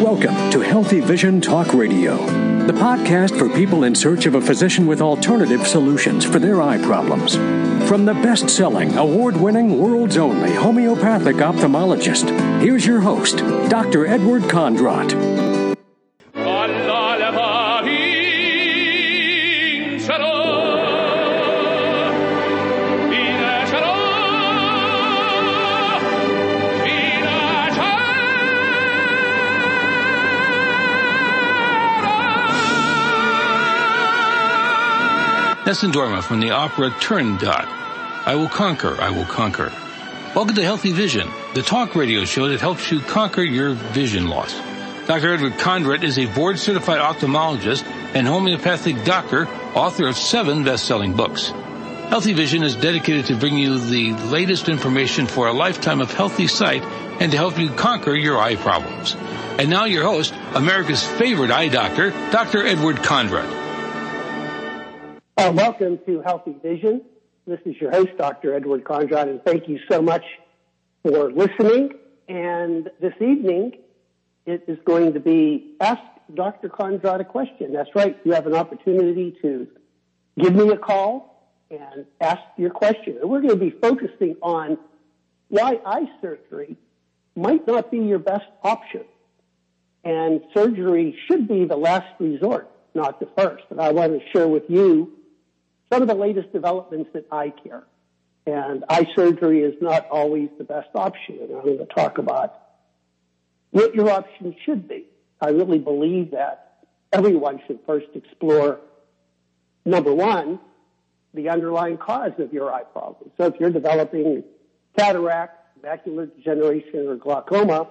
Welcome to Healthy Vision Talk Radio, the podcast for people in search of a physician with alternative solutions for their eye problems. From the best selling, award winning, world's only homeopathic ophthalmologist, here's your host, Dr. Edward Kondrot. Nessun Dorma from the opera Turandot. I will conquer, I will conquer. Welcome to Healthy Vision, the talk radio show that helps you conquer your vision loss. Dr. Edward Kondrot is a board certified ophthalmologist and homeopathic doctor, author of seven best-selling books. Healthy Vision is dedicated to bring you the latest information for a lifetime of healthy sight and to help you conquer your eye problems. And now your host, America's favorite eye doctor, Dr. Edward Kondrot. Uh, welcome to Healthy Vision. This is your host, Dr. Edward Kondrot, and thank you so much for listening. And this evening, it is going to be Ask Dr. Kondrot a Question. That's right. You have an opportunity to give me a call and ask your question. And we're going to be focusing on why eye surgery might not be your best option. And surgery should be the last resort, not the first. And I want to share with you some of the latest developments in eye care. And eye surgery is not always the best option. And I'm going to talk about what your option should be. I really believe that everyone should first explore, number one, the underlying cause of your eye problem. So if you're developing cataract, macular degeneration, or glaucoma,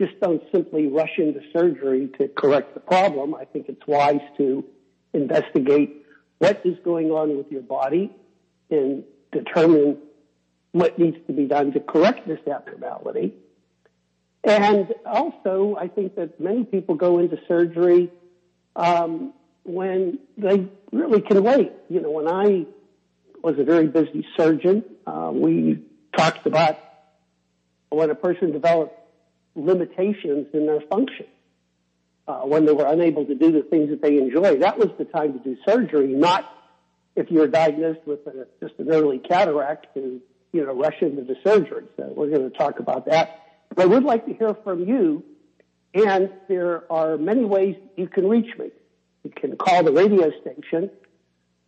just don't simply rush into surgery to correct the problem. I think it's wise to investigate what is going on with your body and determine what needs to be done to correct this abnormality. And also, I think that many people go into surgery um, when they really can wait. You know, when I was a very busy surgeon, uh, we talked about when a person develops limitations in their function uh, when they were unable to do the things that they enjoy. That was the time to do surgery, not if you were diagnosed with a, just an early cataract to, you know, rush into the surgery. So we're going to talk about that. But I would like to hear from you, and there are many ways you can reach me. You can call the radio station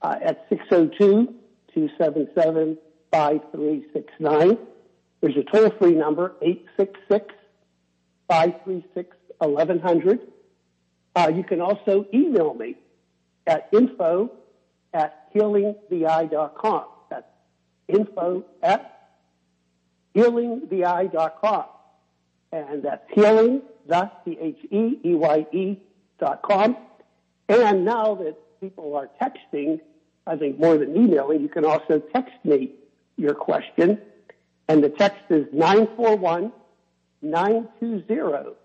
uh, at 602 277 5369. There's a toll free number, 866 536 1100. Uh, you can also email me at info at healingtheeye.com. That's info at healingtheeye.com. And that's healing, the T-H-E-E-Y-E dot com. And now that people are texting, I think more than emailing, you can also text me your question. And the text is 941 920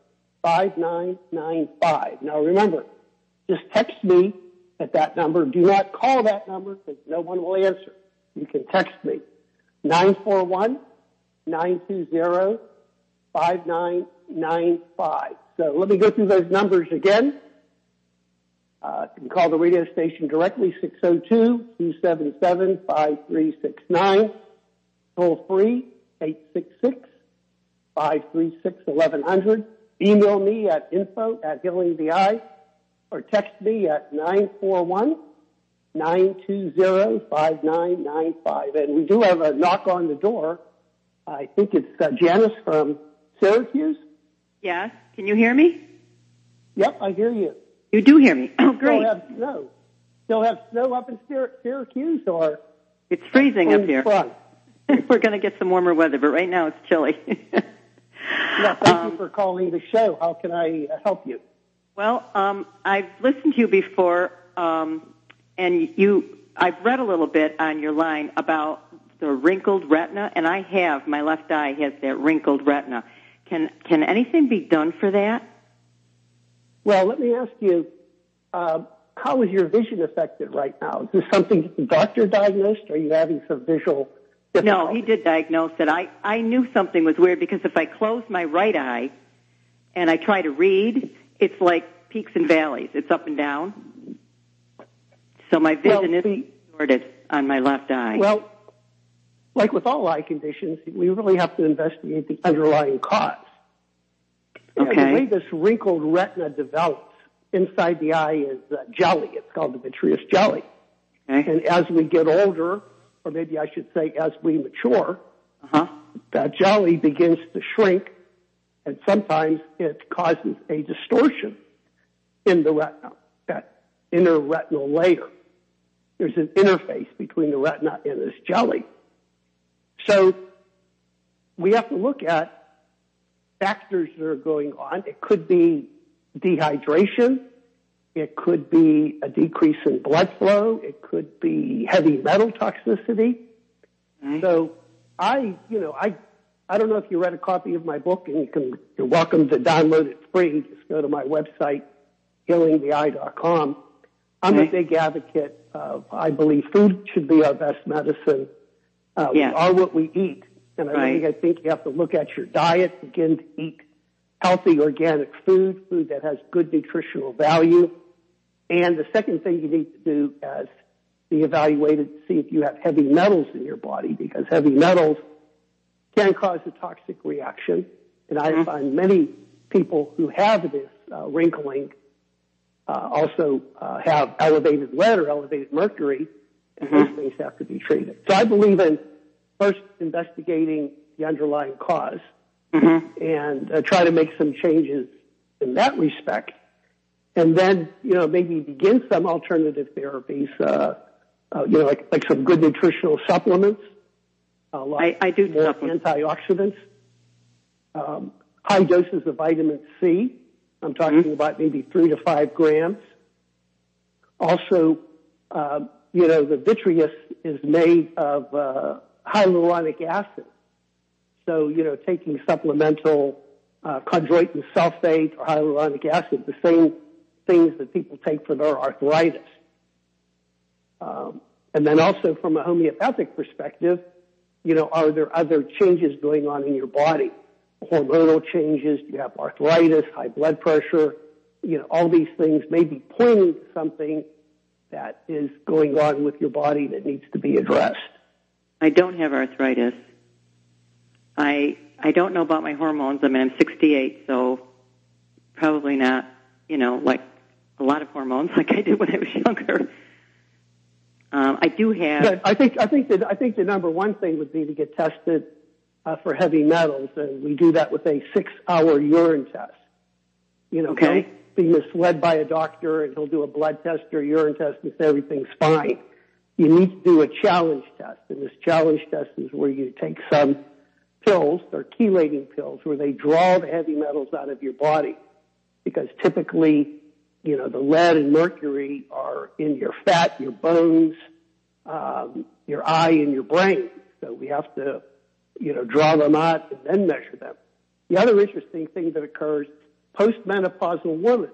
5995. Now remember, just text me at that number. Do not call that number because no one will answer. You can text me. 941 920 5995. So let me go through those numbers again. Uh, you can call the radio station directly, 602-277-5369. Toll free, 866-536-1100. Email me at info at Healing the Eye or text me at 941 920 5995. And we do have a knock on the door. I think it's uh, Janice from Syracuse. Yes. Can you hear me? Yep, I hear you. You do hear me. Oh, great. Still have snow. Still have snow up in Syracuse or? It's freezing up here. We're going to get some warmer weather, but right now it's chilly. Yeah, thank um, you for calling the show. How can I help you? Well, um, I've listened to you before, um, and you. I've read a little bit on your line about the wrinkled retina, and I have my left eye has that wrinkled retina. Can can anything be done for that? Well, let me ask you. Uh, how is your vision affected right now? Is this something the doctor diagnosed? Or are you having some visual no, he did diagnose it. I, I knew something was weird because if I close my right eye and I try to read, it's like peaks and valleys. It's up and down. So my vision Well, is distorted on my left eye. Well, like with all eye conditions, we really have to investigate the underlying cause. And Okay. the way this wrinkled retina develops inside the eye is uh, jelly. It's called the vitreous jelly. okay. And as we get older, or maybe I should say as we mature, Uh-huh. that jelly begins to shrink, and sometimes it causes a distortion in the retina, that inner retinal layer. There's an interface between the retina and this jelly. So we have to look at factors that are going on. It could be dehydration. It could be a decrease in blood flow. It could be heavy metal toxicity. Okay. So I, you know, I, I don't know if you read a copy of my book and you can, you're welcome to download it free. Just go to my website, healingtheeye.com. I'm a big advocate of, I believe food should be our best medicine. Uh, Yeah. We are what we eat. And I Right. really, I think you have to look at your diet, begin to eat healthy organic food, food that has good nutritional value. And the second thing you need to do is be evaluated to see if you have heavy metals in your body because heavy metals can cause a toxic reaction. And I find many people who have this uh, wrinkling uh, also uh, have elevated lead or elevated mercury, and those things have to be treated. So I believe in first investigating the underlying cause Mm-hmm. and uh, try to make some changes in that respect. And then, you know, maybe begin some alternative therapies, uh, uh, you know, like, like some good nutritional supplements. A lot I- I do more supplements. antioxidants, um, high doses of vitamin C. I'm talking Mm-hmm. about maybe three to five grams. Also, uh, you know, the vitreous is made of uh, hyaluronic acid. So, you know, taking supplemental uh, chondroitin sulfate or hyaluronic acid, the same things that people take for their arthritis. Um, and then also from a homeopathic perspective, you know, are there other changes going on in your body? Hormonal changes, do you have arthritis, high blood pressure? You know, all these things may be pointing to something that is going on with your body that needs to be addressed. I don't have arthritis. I I don't know about my hormones. I mean, I'm 68, so probably not, you know, like a lot of hormones like I did when I was younger. Um, I do have. But I think I think that I think the number one thing would be to get tested uh, for heavy metals, and we do that with a six-hour urine test. You know, Okay. don't be misled by a doctor, and he'll do a blood test or urine test and say everything's fine. You need to do a challenge test, and this challenge test is where you take some pills, they're chelating pills, where they draw the heavy metals out of your body, because typically you know, the lead and mercury are in your fat, your bones, um, your eye, and your brain. So we have to, you know, draw them out and then measure them. The other interesting thing that occurs postmenopausal women,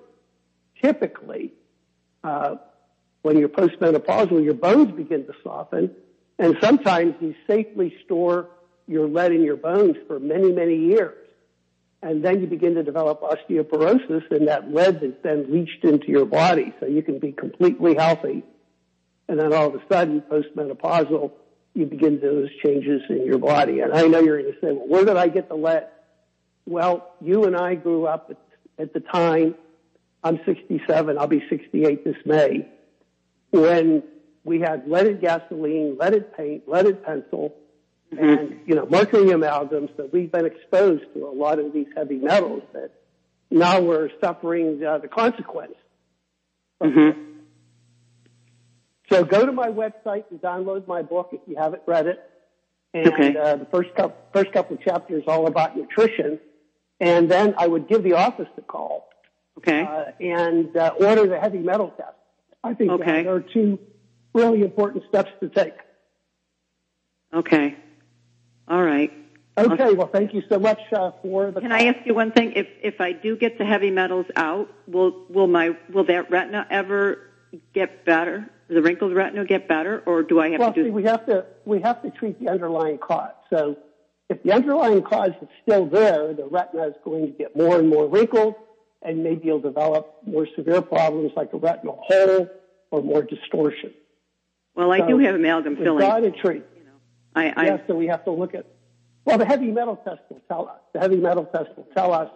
typically, uh, when you're postmenopausal, your bones begin to soften, and sometimes you safely store your lead in your bones for many, many years and then you begin to develop osteoporosis, and that lead is then leached into your body, so you can be completely healthy. And then all of a sudden, postmenopausal, you begin those changes in your body. And I know you're going to say, well, where did I get the lead? Well, you and I grew up at, at the time, I'm 67, I'll be 68 this May, when we had leaded gasoline, leaded paint, leaded pencil, and you know mercury amalgams that we've been exposed to a lot of these heavy metals that now we're suffering uh, the consequence. Mhm. So go to my website and download my book if you haven't read it. And Okay. uh, the first couple, first couple of chapters all about nutrition, and then I would give the office a call Okay. uh, and uh, order the heavy metal test. I think Okay. there are two really important steps to take. okay. All right. Okay, well, thank you so much uh, for the. Can I ask you one thing? If if I do get the heavy metals out, will will my will that retina ever get better? The wrinkled retina get better, or do I have Well, to see, we have to we have to treat the underlying cause. So, If the underlying cause is still there, the retina is going to get more and more wrinkled, and maybe you'll develop more severe problems like a retinal hole or more distortion. Well, I So, do have amalgam filling. We've filling. got to treat. I, I, Yes, so we have to look at. Well, the heavy metal test will tell us. The heavy metal test will tell us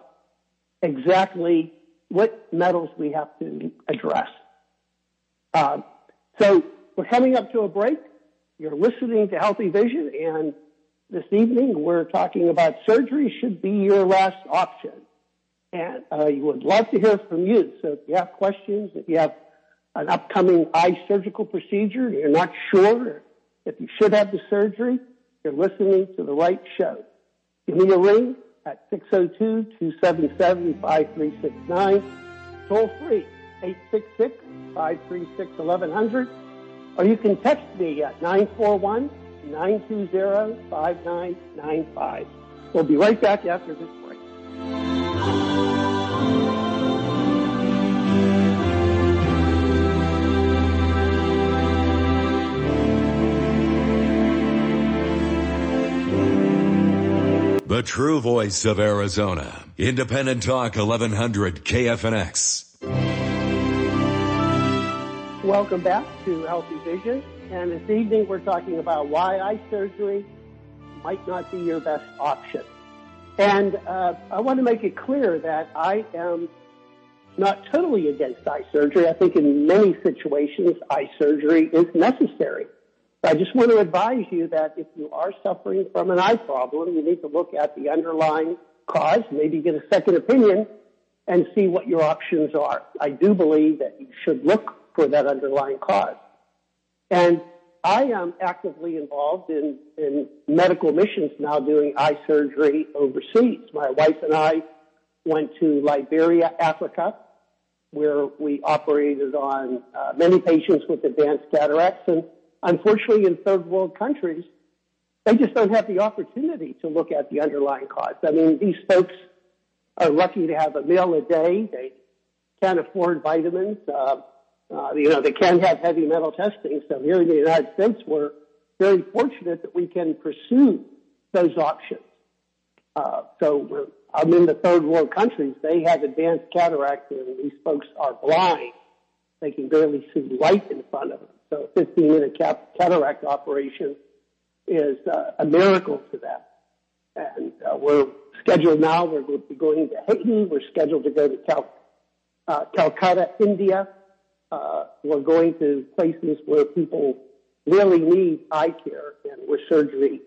exactly what metals we have to address. Uh, so we're coming up to a break. You're listening to Healthy Vision, and this evening we're talking about surgery should be your last option. And uh, you would love to hear from you. So if you have questions, if you have an upcoming eye surgical procedure, you're not sure if you should have the surgery, you're listening to the right show. Give me a ring at 602-277-5369, toll free, 866-536-1100, or you can text me at 941-920-5995. We'll be right back after this break. The true voice of Arizona. Independent Talk 1100 KFNX. Welcome back to Healthy Vision. And this evening we're talking about why eye surgery might not be your best option. And uh, I want to make it clear that I am not totally against eye surgery. I think in many situations eye surgery is necessary. I just want to advise you that if you are suffering from an eye problem, you need to look at the underlying cause, maybe get a second opinion, and see what your options are. I do believe that you should look for that underlying cause. And I am actively involved in, in medical missions now doing eye surgery overseas. My wife and I went to Liberia, Africa, where we operated on uh, many patients with advanced cataracts. And unfortunately, in third world countries, they just don't have the opportunity to look at the underlying cause. I mean, these folks are lucky to have a meal a day. They can't afford vitamins. Uh, uh, you know, they can't have heavy metal testing. So here in the United States, we're very fortunate that we can pursue those options. Uh, so I'm in the third world countries. They have advanced cataracts, and these folks are blind. They can barely see light in front of them. So a 15 minute cap- cataract operation is uh, a miracle to them. And uh, we're scheduled now. We're going to be going to Haiti. We're scheduled to go to Cal- uh, Calcutta, India. Uh, we're going to places where people really need eye care and where surgery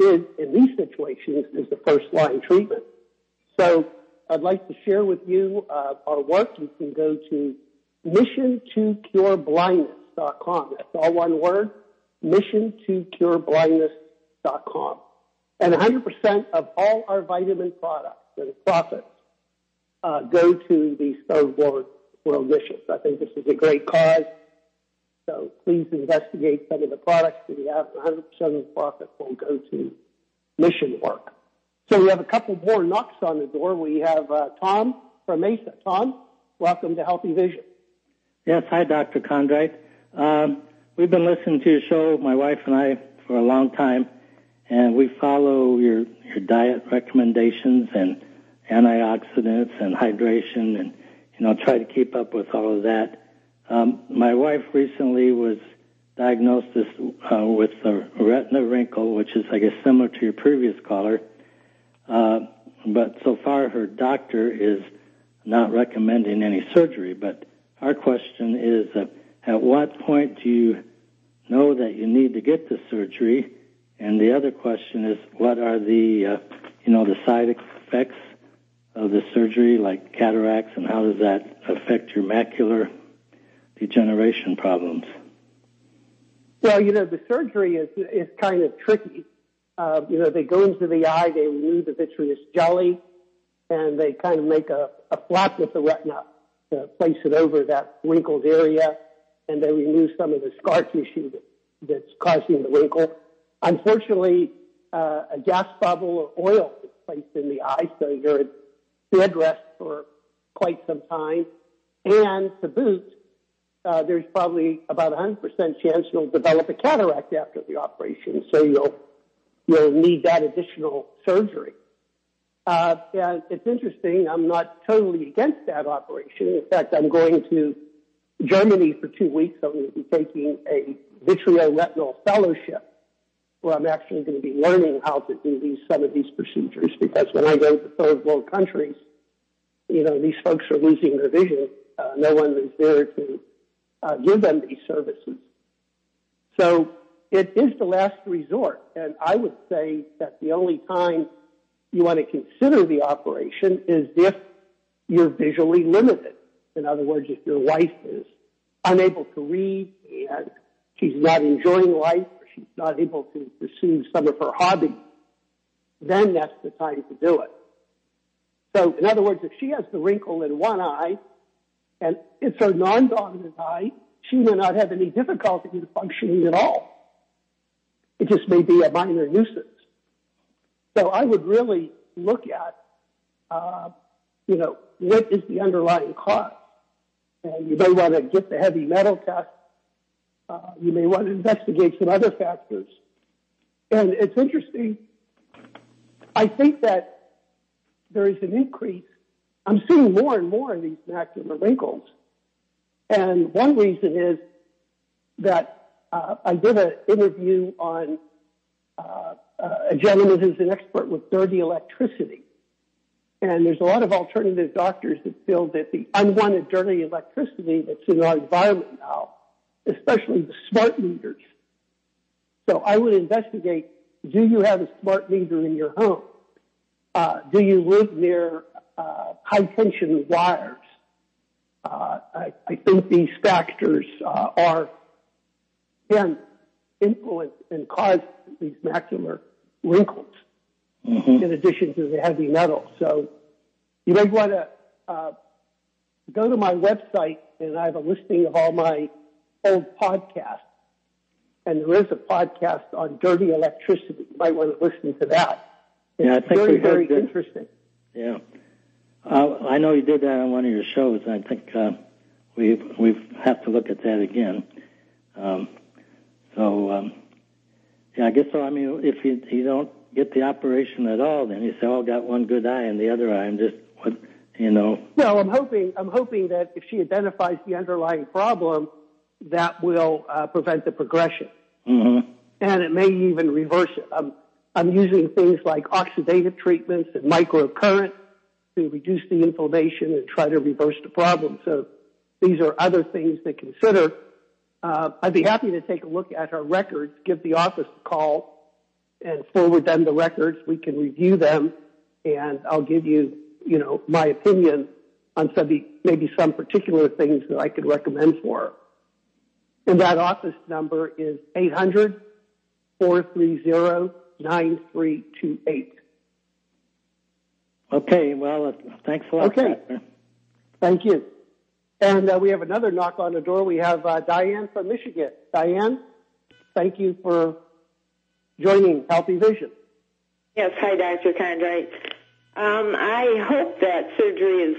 is, in these situations, is the first line treatment. So I'd like to share with you uh, our work. You can go to mission2cureblindness.com. That's all one word, mission2cureblindness.com. And 100% of all our vitamin products and profits uh, go to these third world, world missions. I think this is a great cause. So please investigate some of the products that we have. 100% of the profit will go to mission work. So we have a couple more knocks on the door. We have uh, Tom from Mesa. Tom, welcome to Healthy Vision. Yes, hi, Dr. Kondrot. Um, we've been listening to your show, my wife and I, for a long time, and we follow your, your diet recommendations and antioxidants and hydration and, you know, try to keep up with all of that. Um, my wife recently was diagnosed this, uh, with a retina wrinkle, which is, I guess, similar to your previous caller. Uh, but so far, her doctor is not recommending any surgery. But our question is, uh, at what point do you know that you need to get the surgery? And the other question is, what are the, uh, you know, the side effects of the surgery, like cataracts, and how does that affect your macular degeneration problems? Well, you know, the surgery is, is kind of tricky. Uh, you know, they go into the eye, they remove the vitreous jelly, and they kind of make a, a flap with the retina to place it over that wrinkled area, and they remove some of the scar tissue that's causing the wrinkle. Unfortunately, uh, a gas bubble or oil is placed in the eye, so you're at bed rest for quite some time. And to boot, uh, there's probably about a 100% chance you'll develop a cataract after the operation. So you'll you'll need that additional surgery. Uh, and it's interesting. I'm not totally against that operation. In fact, I'm going to Germany for two weeks. I'm going to be taking a vitreoretinal fellowship where I'm actually going to be learning how to do these some of these procedures because when I go to third world countries, you know, these folks are losing their vision. Uh, no one is there to uh, give them these services. So it is the last resort. And I would say that the only time you want to consider the operation is if you're visually limited. In other words, if your wife is unable to read and she's not enjoying life or she's not able to pursue some of her hobbies, then that's the time to do it. So, in other words, if she has the wrinkle in one eye and it's her non-dominant eye, she may not have any difficulty in functioning at all. It just may be a minor nuisance. So I would really look at, uh, you know, what is the underlying cause? And you may want to get the heavy metal test. Uh, you may want to investigate some other factors. And it's interesting. I think that there is an increase. I'm seeing more and more of these macular wrinkles. And one reason is that uh, I did an interview on uh, uh, a gentleman who's an expert with dirty electricity. And there's a lot of alternative doctors that feel that the unwanted dirty electricity that's in our environment now, especially the smart meters. So I would investigate, do you have a smart meter in your home? Uh, do you live near uh, high tension wires? Uh, I, I, think these factors uh, are can influence and cause these macular wrinkles mm-hmm. in addition to the heavy metal. So you may want to uh, go to my website and I have a listing of all my old podcasts. And there is a podcast on dirty electricity. You might want to listen to that. It's yeah, I think very, very interesting. Yeah. Uh, I know you did that on one of your shows. I think uh, we we have to look at that again. Um, so um, yeah, I guess so. I mean, if you you don't get the operation at all, then you say, "Oh, I got one good eye and the other eye." I'm just what you know. No, I'm hoping I'm hoping that if she identifies the underlying problem, that will uh, prevent the progression, mm-hmm. and it may even reverse it. I'm I'm using things like oxidative treatments and microcurrent to reduce the inflammation and try to reverse the problem. So these are other things to consider. Uh, I'd be happy to take a look at her records, give the office a call, and forward them the records. We can review them, and I'll give you, you know, my opinion on some, maybe some particular things that I could recommend for her. And that office number is 800 430 9328. Okay, well, thanks a lot. Okay. Thank you. And uh, we have another knock on the door. We have uh, Diane from Michigan. Diane, thank you for joining Healthy Vision. Yes, hi, Dr. Kondrot. Um, I hope that surgery is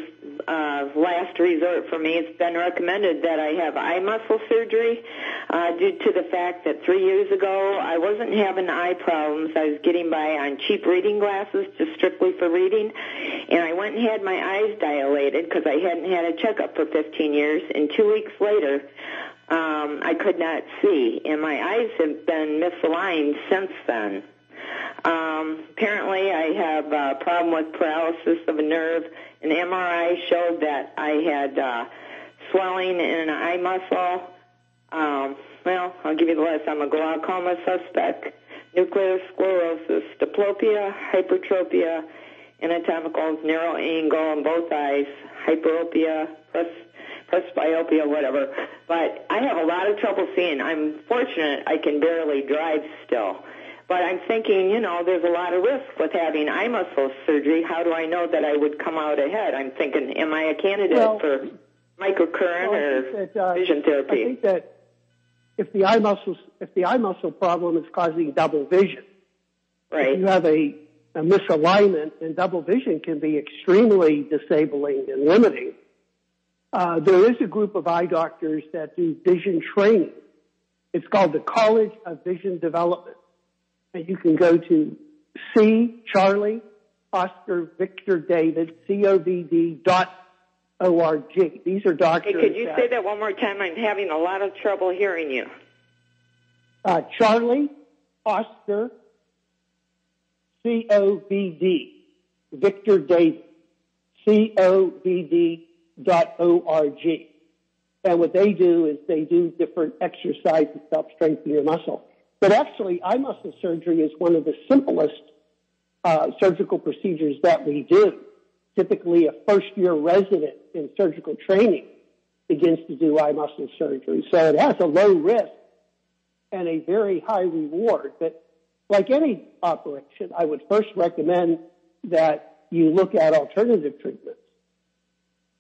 uh, last resort for me. It's been recommended that I have eye muscle surgery uh, due to the fact that three years ago I wasn't having eye problems. I was getting by on cheap reading glasses, just strictly for reading, and I went and had my eyes dilated because I hadn't had a checkup for 15 years. And two weeks later, um, I could not see, and my eyes have been misaligned since then. Um, apparently, I have a problem with paralysis of a nerve. An MRI showed that I had uh, swelling in an eye muscle. Um, well, I'll give you the list. I'm a glaucoma suspect, nuclear sclerosis, diplopia, hypertropia, anatomical narrow angle in both eyes, hyperopia, pres- presbyopia, whatever. But I have a lot of trouble seeing. I'm fortunate I can barely drive still. But I'm thinking, you know, there's a lot of risk with having eye muscle surgery. How do I know that I would come out ahead? I'm thinking, am I a candidate well, for microcurrent well, or that, uh, vision therapy? I think that if the eye muscle if the eye muscle problem is causing double vision, right? If you have a, a misalignment, and double vision can be extremely disabling and limiting. Uh, there is a group of eye doctors that do vision training. It's called the College of Vision Development and you can go to C Charlie Oscar Victor David COVD dot org. These are doctors. Hey, could you say that one more time? I'm having a lot of trouble hearing you. Uh, Charlie Oscar COVD Victor David COVD org. And what they do is they do different exercises to help strengthen your muscle. But actually, eye muscle surgery is one of the simplest uh, surgical procedures that we do. Typically, a first year resident in surgical training begins to do eye muscle surgery. So it has a low risk and a very high reward. But like any operation, I would first recommend that you look at alternative treatments.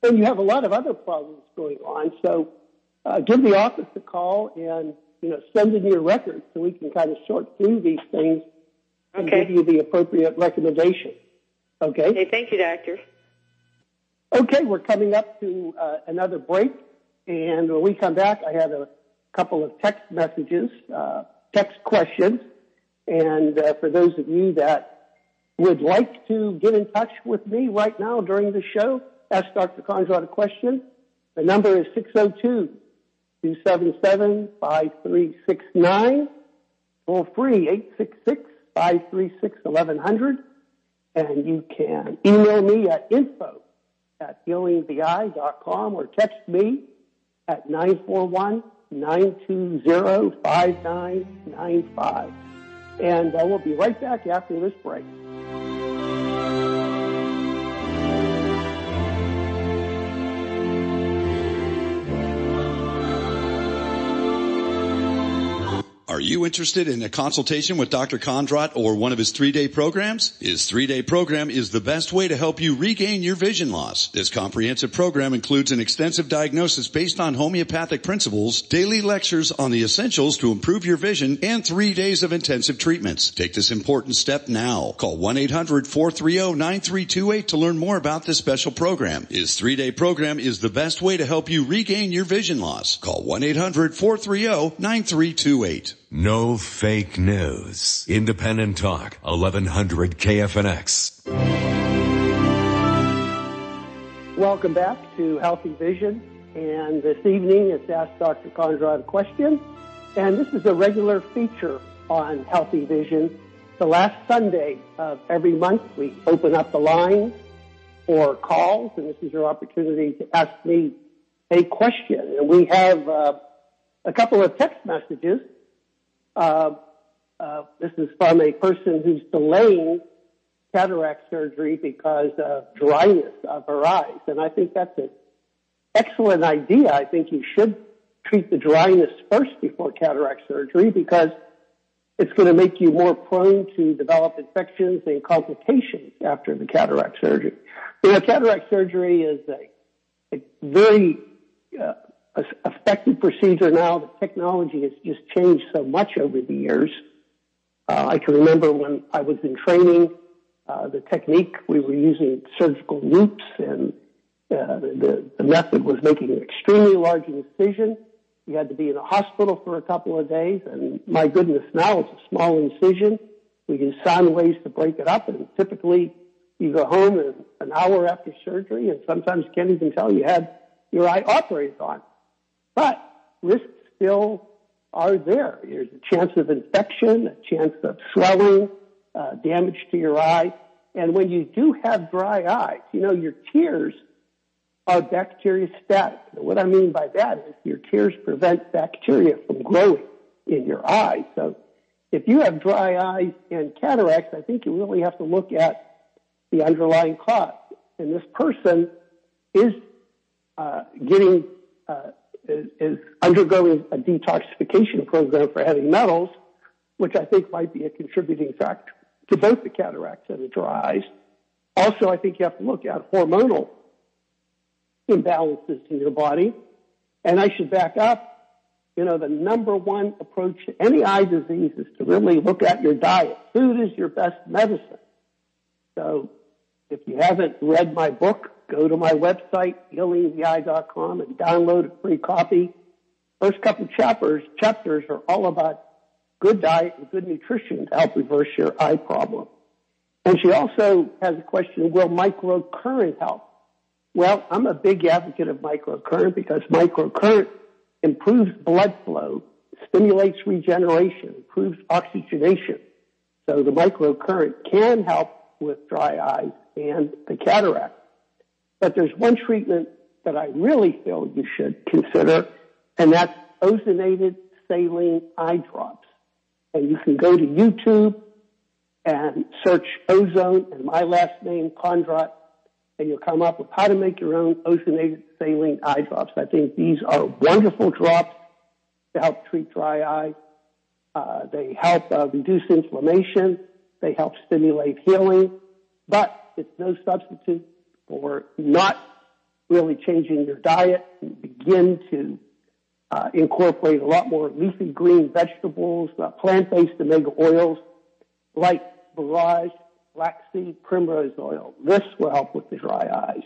And you have a lot of other problems going on. So uh, give the office a call and you know send in your records so we can kind of sort through these things and Okay. give you the appropriate recommendation. Okay. Okay, thank you, doctor. Okay, we're coming up to uh, another break, and when we come back, I have a couple of text messages, uh, text questions, and uh, for those of you that would like to get in touch with me right now during the show, ask Dr. Kondrot a question. The number is 602 277 5369, toll free 866 536 1100, and you can email me at info at healingtheeye.com or text me at 941-920-5995. And uh, we'll be right back after this break. Are you interested in a consultation with Dr. Kondrot or one of his three-day programs? His three-day program is the best way to help you regain your vision loss. This comprehensive program includes an extensive diagnosis based on homeopathic principles, daily lectures on the essentials to improve your vision, and three days of intensive treatments. Take this important step now. Call 1-800-430-9328 to learn more about this special program. His three-day program is the best way to help you regain your vision loss. Call 1-800-430-9328. No fake news. Independent talk. 1100 KFNX. Welcome back to Healthy Vision. And this evening, it's Ask Dr. A Question. And this is a regular feature on Healthy Vision. The last Sunday of every month, we open up the line for calls, and this is your opportunity to ask me a question. And we have uh, a couple of text messages. Uh, uh, this is from a person who's delaying cataract surgery because of dryness of her eyes. And I think that's an excellent idea. I think you should treat the dryness first before cataract surgery because it's going to make you more prone to develop infections and complications after the cataract surgery. You know, cataract surgery is a, very uh, effective procedure now. The technology has just changed so much over the years. Uh, I can remember when I was in training, uh, the technique we were using surgical loupes, and uh, the, the method was making an extremely large incision. You had to be in a hospital for a couple of days, and my goodness, now it's a small incision. We use sound waves to break it up, and typically you go home an hour after surgery, and sometimes can't even tell you had your eye operated on. But risks still are there. There's a chance of infection, a chance of swelling, uh, damage to your eye. And when you do have dry eyes, you know, your tears are bacteriostatic. And what I mean by that is your tears prevent bacteria from growing in your eye. So if you have dry eyes and cataracts, I think you really have to look at the underlying cause. And this person is uh, getting uh, is, undergoing a detoxification program for heavy metals, which I think might be a contributing factor to both the cataracts and the dry eyes. Also, I think you have to look at hormonal imbalances in your body. And I should back up. You know, the number one approach to any eye disease is to really look at your diet. Food is your best medicine. So if you haven't read my book, go to my website, healingtheeye.com, and download a free copy. First couple chapters, chapters are all about good diet and good nutrition to help reverse your eye problem. And she also has a question, will microcurrent help? Well, I'm a big advocate of microcurrent because microcurrent improves blood flow, stimulates regeneration, improves oxygenation. So the microcurrent can help with dry eyes and the cataract. But there's one treatment that I really feel you should consider, and that's ozonated saline eye drops. And you can go to YouTube and search ozone and my last name, Kondrot, and you'll come up with how to make your own ozonated saline eye drops. I think these are wonderful drops to help treat dry eye. Uh, they help uh, reduce inflammation. They help stimulate healing, but it's no substitute for not really changing your diet begin to uh, incorporate a lot more leafy green vegetables, uh, plant-based omega oils like borage, flaxseed, primrose oil. This will help with the dry eyes.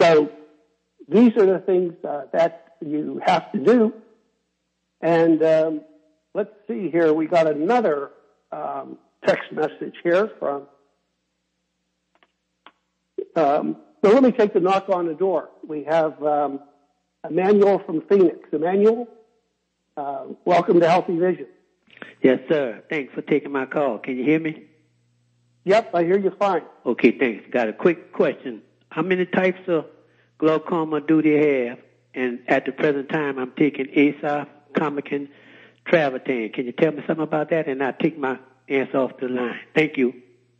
So these are the things uh, that you have to do. And um, let's see here. We got another um, text message here from. Um, so let me take the knock on the door. We have um, Emmanuel from Phoenix. Emmanuel, uh, welcome to Healthy Vision. Yes, sir. Thanks for taking my call. Can you hear me? Yep, I hear you fine. Okay, thanks. Got a quick question. How many types of glaucoma do they have? And at the present time, I'm taking Asaf, Combigan, Travatan. Can you tell me something about that? And I'll take my answer off the line. Thank you.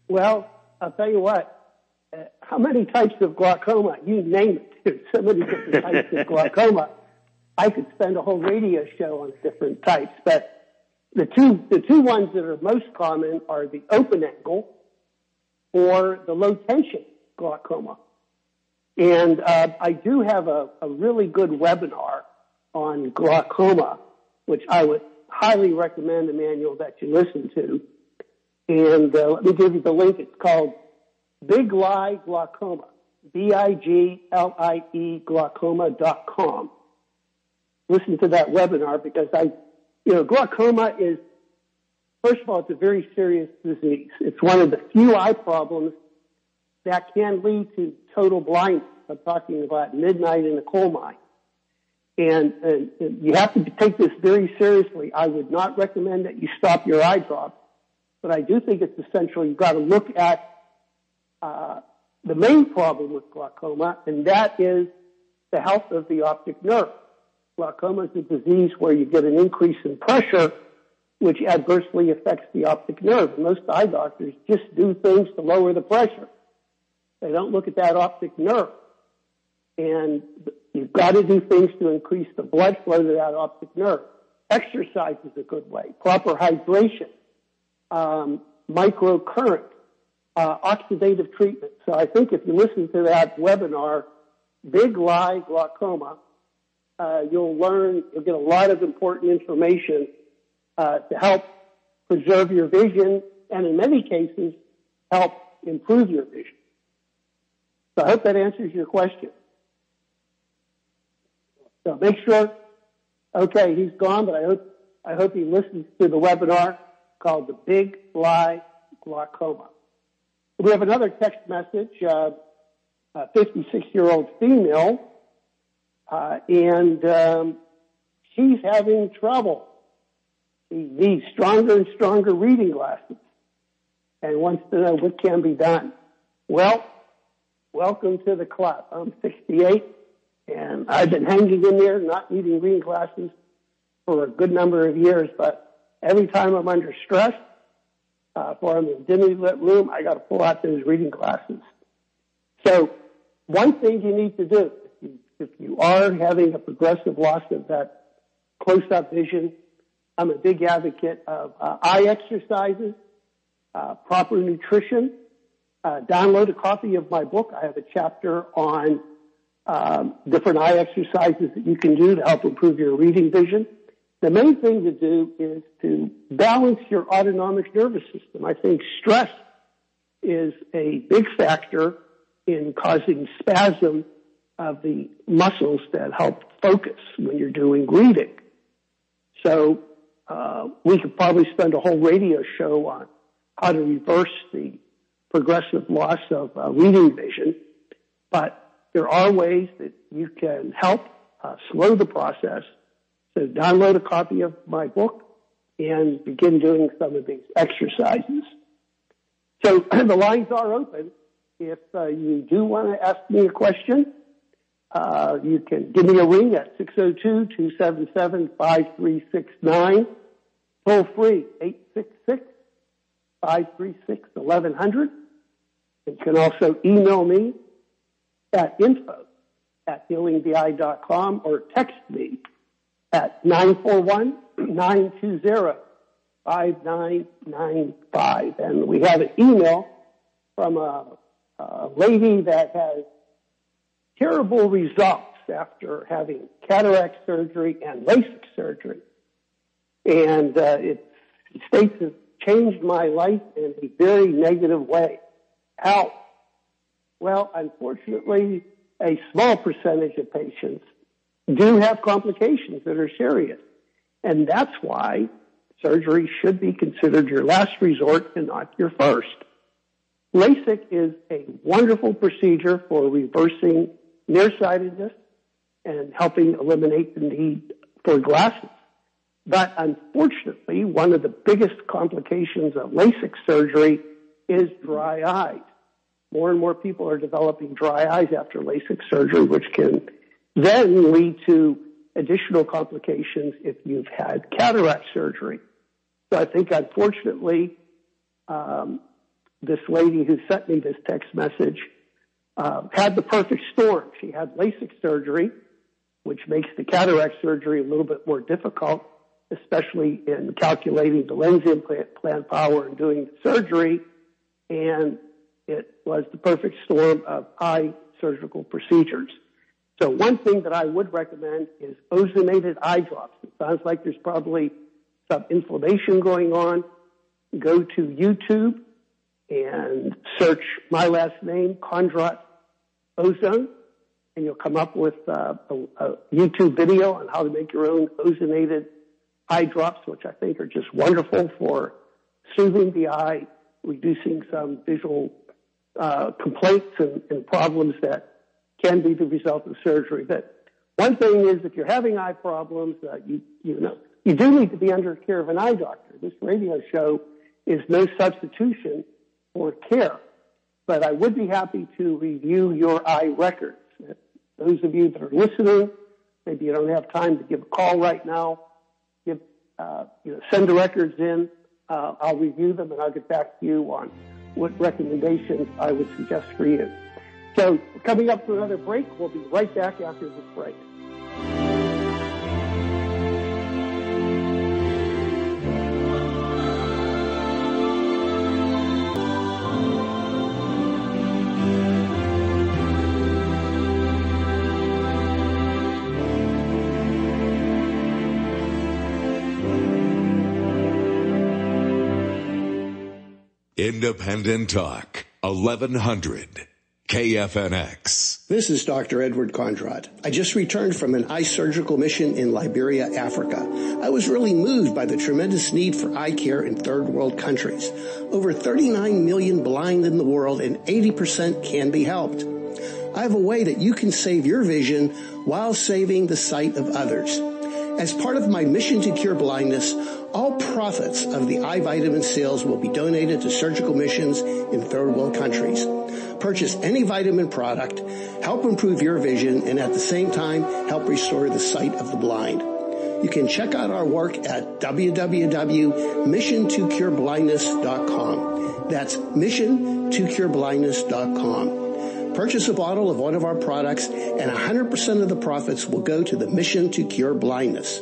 Well, I'll tell you what. How many types of glaucoma? You name it. There's so many different types of glaucoma. I could spend a whole radio show on different types, but the two the two ones that are most common are the open angle or the low tension glaucoma. And uh, I do have a, a really good webinar on glaucoma, which I would highly recommend, Emmanuel, that you listen to. And uh, let me give you the link. It's called Big Lie Glaucoma, B-I-G-L-I-E glaucoma.com. Listen to that webinar because I, you know, glaucoma is, first of all, it's a very serious disease. It's one of the few eye problems that can lead to total blindness. I'm talking about midnight in a coal mine. And, and, and, you have to take this very seriously. I would not recommend that you stop your eye drops, but I do think it's essential. You've got to look at uh, the main problem with glaucoma, and that is the health of the optic nerve. Glaucoma is a disease where you get an increase in pressure, which adversely affects the optic nerve. Most eye doctors just do things to lower the pressure. They don't look at that optic nerve. And you've got to do things to increase the blood flow to that optic nerve. Exercise is a good way. Proper hydration, um, microcurrent, uh, oxidative treatment. So I think if you listen to that webinar, Big Lie Glaucoma, uh, you'll learn, you'll get a lot of important information uh, to help preserve your vision and in many cases help improve your vision. So I hope that answers your question. So make sure, okay, he's gone, but I hope, I hope he listens to the webinar called The Big Lie Glaucoma. We have another text message, uh, a 56 year old female, uh, and um, she's having trouble. She needs stronger and stronger reading glasses and wants to know what can be done. Well, welcome to the club. I'm 68 and I've been hanging in there, not needing reading glasses for a good number of years, but every time I'm under stress, uh, for in a dimly lit room, I got to pull out those reading glasses. So one thing you need to do, if you, are having a progressive loss of that close-up vision, I'm a big advocate of uh, eye exercises, uh, proper nutrition. Uh, download a copy of my book. I have a chapter on um, different eye exercises that you can do to help improve your reading vision. The main thing to do is to balance your autonomic nervous system. I think stress is a big factor in causing spasm of the muscles that help focus when you're doing reading. So uh, we could probably spend a whole radio show on how to reverse the progressive loss of uh, reading vision. But there are ways that you can help uh, slow the process. So download a copy of my book and begin doing some of these exercises. So the lines are open. If uh, you do want to ask me a question, uh, you can give me a ring at 602-277-5369. Toll free, 866-536-1100. You can also email me at info at healingtheeye.com or text me at 941-920-5995. And we have an email from a, a lady that has terrible results after having cataract surgery and LASIK surgery. And uh, it states it changed my life in a very negative way. How? Well, unfortunately, a small percentage of patients do have complications that are serious. And that's why surgery should be considered your last resort and not your first. LASIK is a wonderful procedure for reversing nearsightedness and helping eliminate the need for glasses. But unfortunately, one of the biggest complications of LASIK surgery is dry eyes. More and more people are developing dry eyes after LASIK surgery, which can then lead to additional complications if you've had cataract surgery. So I think unfortunately, um, this lady who sent me this text message uh, had the perfect storm. She had LASIK surgery, which makes the cataract surgery a little bit more difficult, especially in calculating the lens implant power and doing the surgery. And it was the perfect storm of eye surgical procedures. So one thing that I would recommend is ozonated eye drops. It sounds like there's probably some inflammation going on. Go to YouTube and search my last name, Kondrot Ozone, and you'll come up with uh, a, a, YouTube video on how to make your own ozonated eye drops, which I think are just wonderful for soothing the eye, reducing some visual uh, complaints and, and, problems that can be the result of surgery. But one thing is, if you're having eye problems, uh, you you know you do need to be under care of an eye doctor. This radio show is no substitution for care. But I would be happy to review your eye records. Those of you that are listening, maybe you don't have time to give a call right now. Give, uh, you know, send the records in. Uh, I'll review them and I'll get back to you on what recommendations I would suggest for you. So coming up to another break, we'll be right back after this break. Independent Talk, 1100. KFNX. This is Dr. Edward Kondrot. I just returned from an eye surgical mission in Liberia, Africa. I was really moved by the tremendous need for eye care in third world countries. Over 39 million blind in the world and 80% can be helped. I have a way that you can save your vision while saving the sight of others. As part of my mission to cure blindness, all profits of the eye vitamin sales will be donated to surgical missions in third world countries. Purchase any vitamin product, help improve your vision, and at the same time, help restore the sight of the blind. You can check out our work at www.missiontocureblindness.com. That's missiontocureblindness.com. Purchase a bottle of one of our products and 100% of the profits will go to the Mission to Cure Blindness.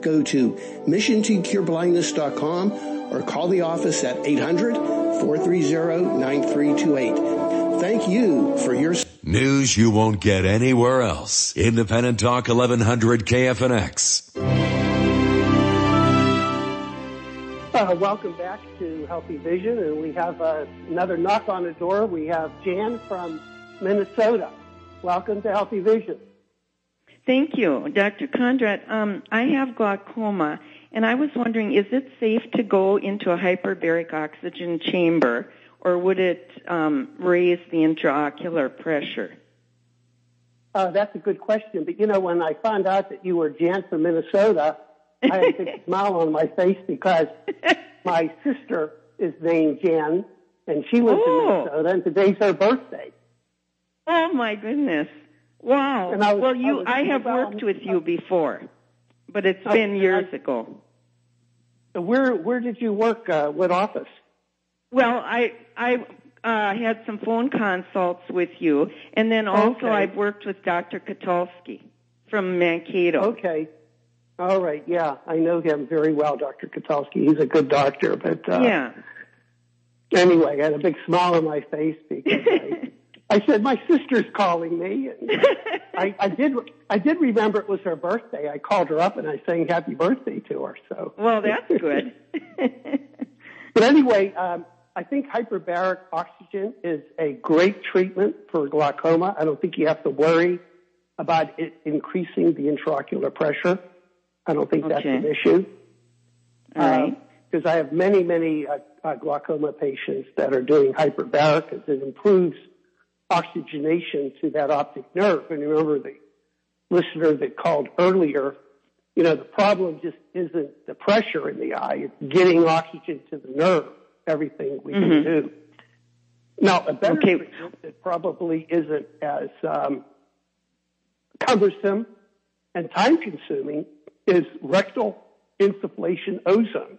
Go to missiontocureblindness.com or call the office at 800-430-9328. Thank you for your news you won't get anywhere else. Independent Talk 1100 KFNX. Uh, welcome back to Healthy Vision, and we have uh, another knock on the door. We have Jan from Minnesota. Welcome to Healthy Vision. Thank you, Dr. Kondrot. Um, I have glaucoma, and I was wondering, is it safe to go into a hyperbaric oxygen chamber, or would it um, raise the intraocular pressure? Uh, that's a good question. But you know, when I found out that you were Jan from Minnesota, I had a big smile on my face because my sister is named Jan, and she lives Oh. in Minnesota, and today's her birthday. Oh my goodness! Wow. I was- well, I you, was I, have about- worked with you before, but it's Oh, been years I- ago. Where where did you work? Uh, what office? Well, I I uh, had some phone consults with you, and then also Okay. I've worked with Dr. Katulski from Mankato. Okay. All right. Yeah, I know him very well, Dr. Katulski. He's a good doctor. But uh, Yeah. anyway, I had a big smile on my face because I, I said my sister's calling me. And I, I did. I did remember it was her birthday. I called her up and I sang happy birthday to her. So. Well, that's good. But anyway, um, I think hyperbaric oxygen is a great treatment for glaucoma. I don't think you have to worry about it increasing the intraocular pressure. I don't think that's an issue. All right. Because I have many, many uh, uh, glaucoma patients that are doing hyperbaric because it improves oxygenation to that optic nerve. And remember the listener that called earlier, you know, the problem just isn't the pressure in the eye, it's getting oxygen to the nerve, everything we Mhm. can do. Now, a better Okay. that probably isn't as um, cumbersome and time consuming is rectal insufflation ozone.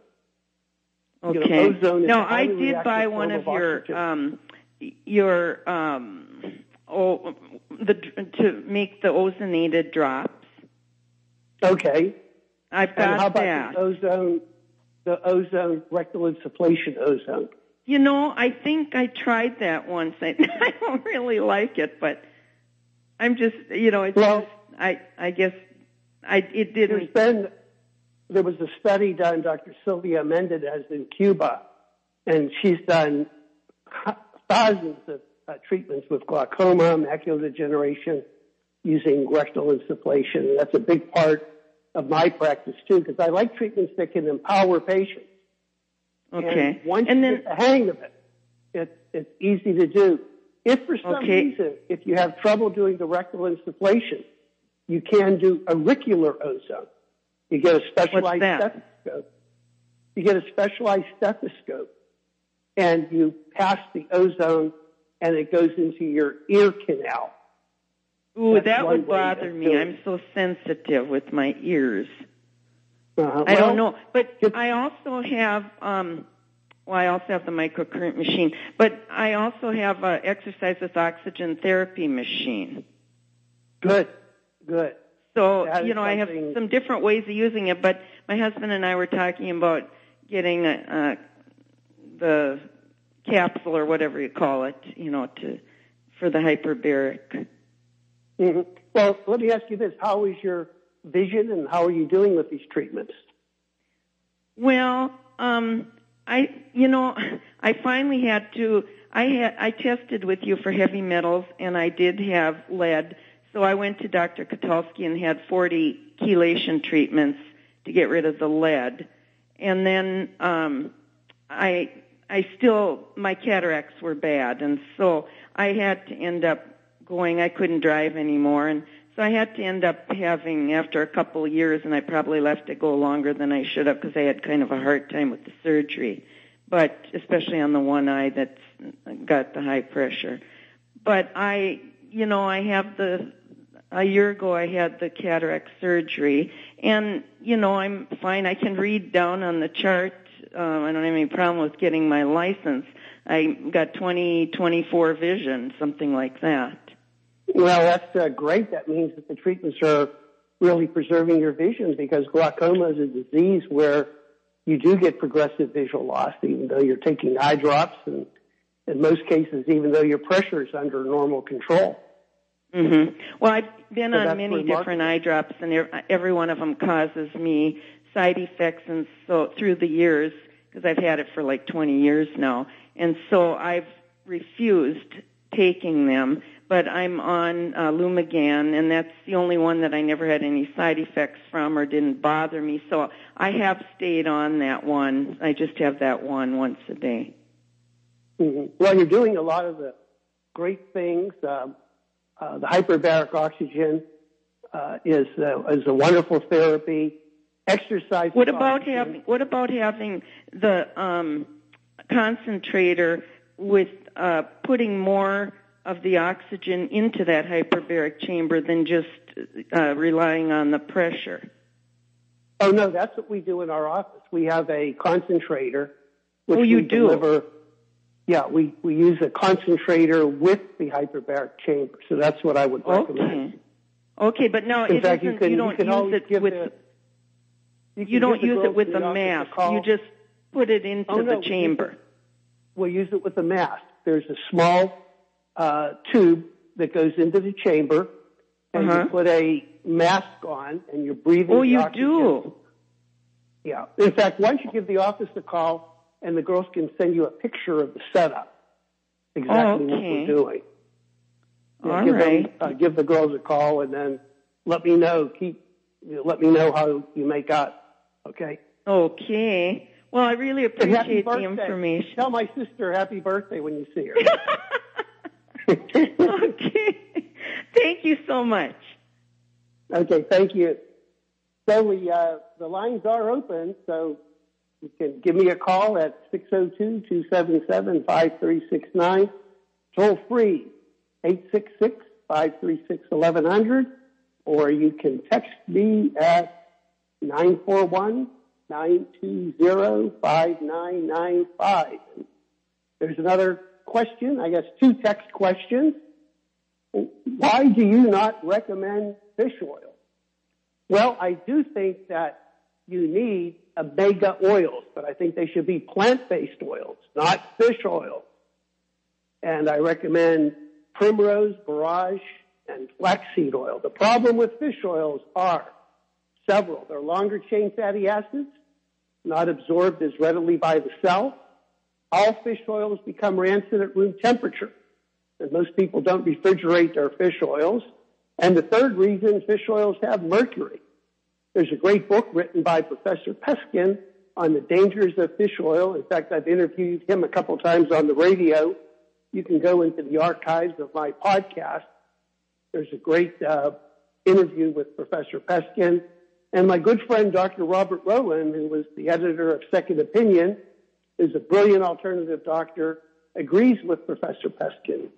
You know, Okay. ozone no, I did buy one of your um your um oh the to make the ozonated drops. Okay. I've And got how about that. ozone, the ozone rectal insufflation ozone? You know, I think I tried that once. I, I don't really like it, but I'm just, you know, it's Well- just, I, I guess, I it didn't. been, there was a study done, Dr. Sylvia Mendez in Cuba, and she's done thousands of uh, treatments with glaucoma, macular degeneration, using rectal insufflation. That's a big part of my practice too, because I like treatments that can empower patients. Okay. And once And you then- get the hang of it, it, it's easy to do. If for some Okay. reason, if you have trouble doing the rectal insufflation, you can do auricular ozone. You get a specialized stethoscope. You get a specialized stethoscope, and you pass the ozone, and it goes into your ear canal. Ooh, That's that would bother me. I'm so sensitive with my ears. Uh-huh. I don't know, but I also have. um well, I also have the microcurrent machine, but I also have a exercise with oxygen therapy machine. Good, good. So, That you know, I have some different ways of using it, but my husband and I were talking about getting a, uh, the capsule or whatever you call it, you know, to for the hyperbaric. Mhm. Well, let me ask you this: How is your vision, and how are you doing with these treatments? Well, um, I, you know, I finally had to. I had I tested with you for heavy metals, and I did have lead. So I went to Dr. Katulski and had 40 chelation treatments to get rid of the lead, and then um, I I still my cataracts were bad, and so I had to end up going. I couldn't drive anymore, and so I had to end up having after a couple of years, and I probably left it go longer than I should have because I had kind of a hard time with the surgery, but especially on the one eye that's got the high pressure. But I, you know, I have the a year ago I had the cataract surgery, and you know I'm fine. I can read down on the chart. Um, I don't have any problem with getting my license. I got 20, 24 vision, something like that. Well, that's uh, great. That means that the treatments are really preserving your vision because glaucoma is a disease where you do get progressive visual loss, even though you're taking eye drops, and in most cases, even though your pressure is under normal control. hmm Well, I've been So on many remarkable. different eye drops, and every one of them causes me side effects, and so through the years, because I've had it for like 20 years now, and so I've refused taking them. But I'm on uh, Lumigan, and that's the only one that I never had any side effects from or didn't bother me. So I have stayed on that one. I just have that one once a day. Mm-hmm. Well, you're doing a lot of the great things. Um, uh, the hyperbaric oxygen uh, is uh, is a wonderful therapy. Exercise. What about having What about having the um, concentrator with uh, putting more of the oxygen into that hyperbaric chamber than just uh, relying on the pressure? Oh no, that's what we do in our office. We have a concentrator. Which oh, you we do. Deliver, yeah, we, we use a concentrator with the hyperbaric chamber. So that's what I would recommend. Okay. Okay, but no, In it fact, isn't. you, can, don't you use it with. the, you, you don't use it with the mask. You just put it into Oh, no, the we use chamber. it- We'll use it with a mask. There's a small uh, tube that goes into the chamber, and Uh-huh. you put a mask on, and you're breathing. Oh, you oxygen. do. Yeah. In fact, why don't you give the office a call, and the girls can send you a picture of the setup, exactly what Okay. we're doing. Yeah, All give right. Them, uh, give the girls a call, and then let me know. Keep you know, let me know how you make out. Okay. Okay. Well, I really appreciate the information. Tell my sister happy birthday when you see her. okay. Thank you so much. Okay, thank you. So we, uh, the lines are open, so you can give me a call at 602-277-5369. Toll free, 866-536-1100, or you can text me at 941-920-5995. There's another question, I guess two text questions. Why do you not recommend fish oil? Well, I do think that you need omega oils, but I think they should be plant-based oils, not fish oil. And I recommend primrose, borage, and flaxseed oil. The problem with fish oils are several. They're longer chain fatty acids, not absorbed as readily by the cell. All fish oils become rancid at room temperature. And most people don't refrigerate their fish oils. And the third reason, fish oils have mercury. There's a great book written by Professor Peskin on the dangers of fish oil. In fact, I've interviewed him a couple times on the radio. You can go into the archives of my podcast. There's a great uh, interview with Professor Peskin. And my good friend, Dr. Robert Rowen, who was the editor of Second Opinion, is a brilliant alternative doctor, agrees with Professor Peskin.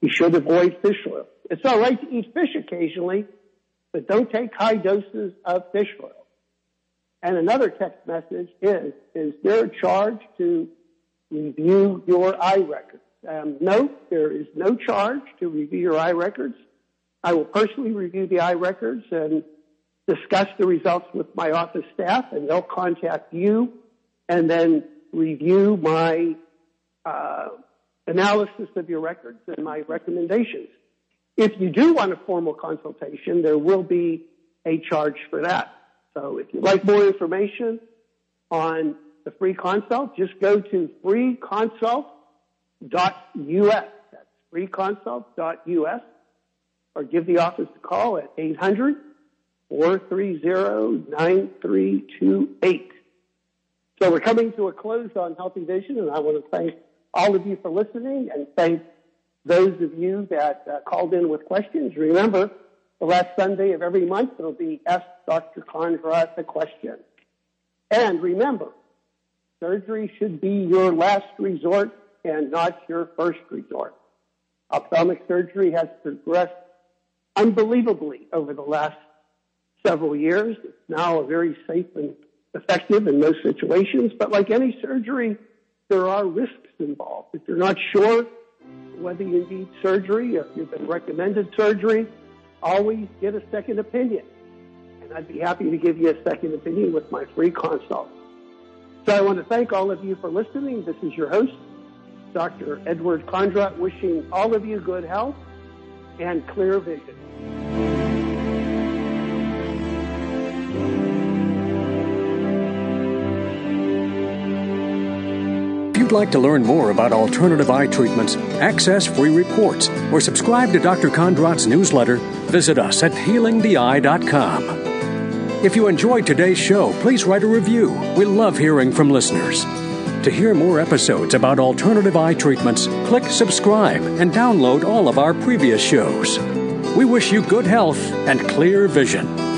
You should avoid fish oil. It's all right to eat fish occasionally, but don't take high doses of fish oil. And another text message is, is there a charge to review your eye records? Um, no, there is no charge to review your eye records. I will personally review the eye records and discuss the results with my office staff, and they'll contact you and then review my uh, analysis of your records and my recommendations. If you do want a formal consultation, there will be a charge for that. So if you'd like more information on the free consult, just go to freeconsult.us. That's freeconsult.us or give the office a call at 800 430 9328. So we're coming to a close on Healthy Vision, and I want to thank all of you for listening and thank those of you that uh, called in with questions. Remember, the last Sunday of every month, it'll be Ask Dr. Kondrot the Question. And remember, surgery should be your last resort and not your first resort. Ophthalmic surgery has progressed unbelievably over the last several years. It's now a very safe and effective in most situations, but like any surgery, there are risks involved. If you're not sure whether you need surgery or if you've been recommended surgery, always get a second opinion. And I'd be happy to give you a second opinion with my free consult. So I want to thank all of you for listening. This is your host, Dr. Edward Kondrot, wishing all of you good health and clear vision. You'd like to learn more about alternative eye treatments, access free reports, or subscribe to Dr. Kondrot's newsletter, visit us at healingtheeye.com. If you enjoyed today's show, please write a review. We love hearing from listeners. To hear more episodes about alternative eye treatments, click subscribe and download all of our previous shows. We wish you good health and clear vision.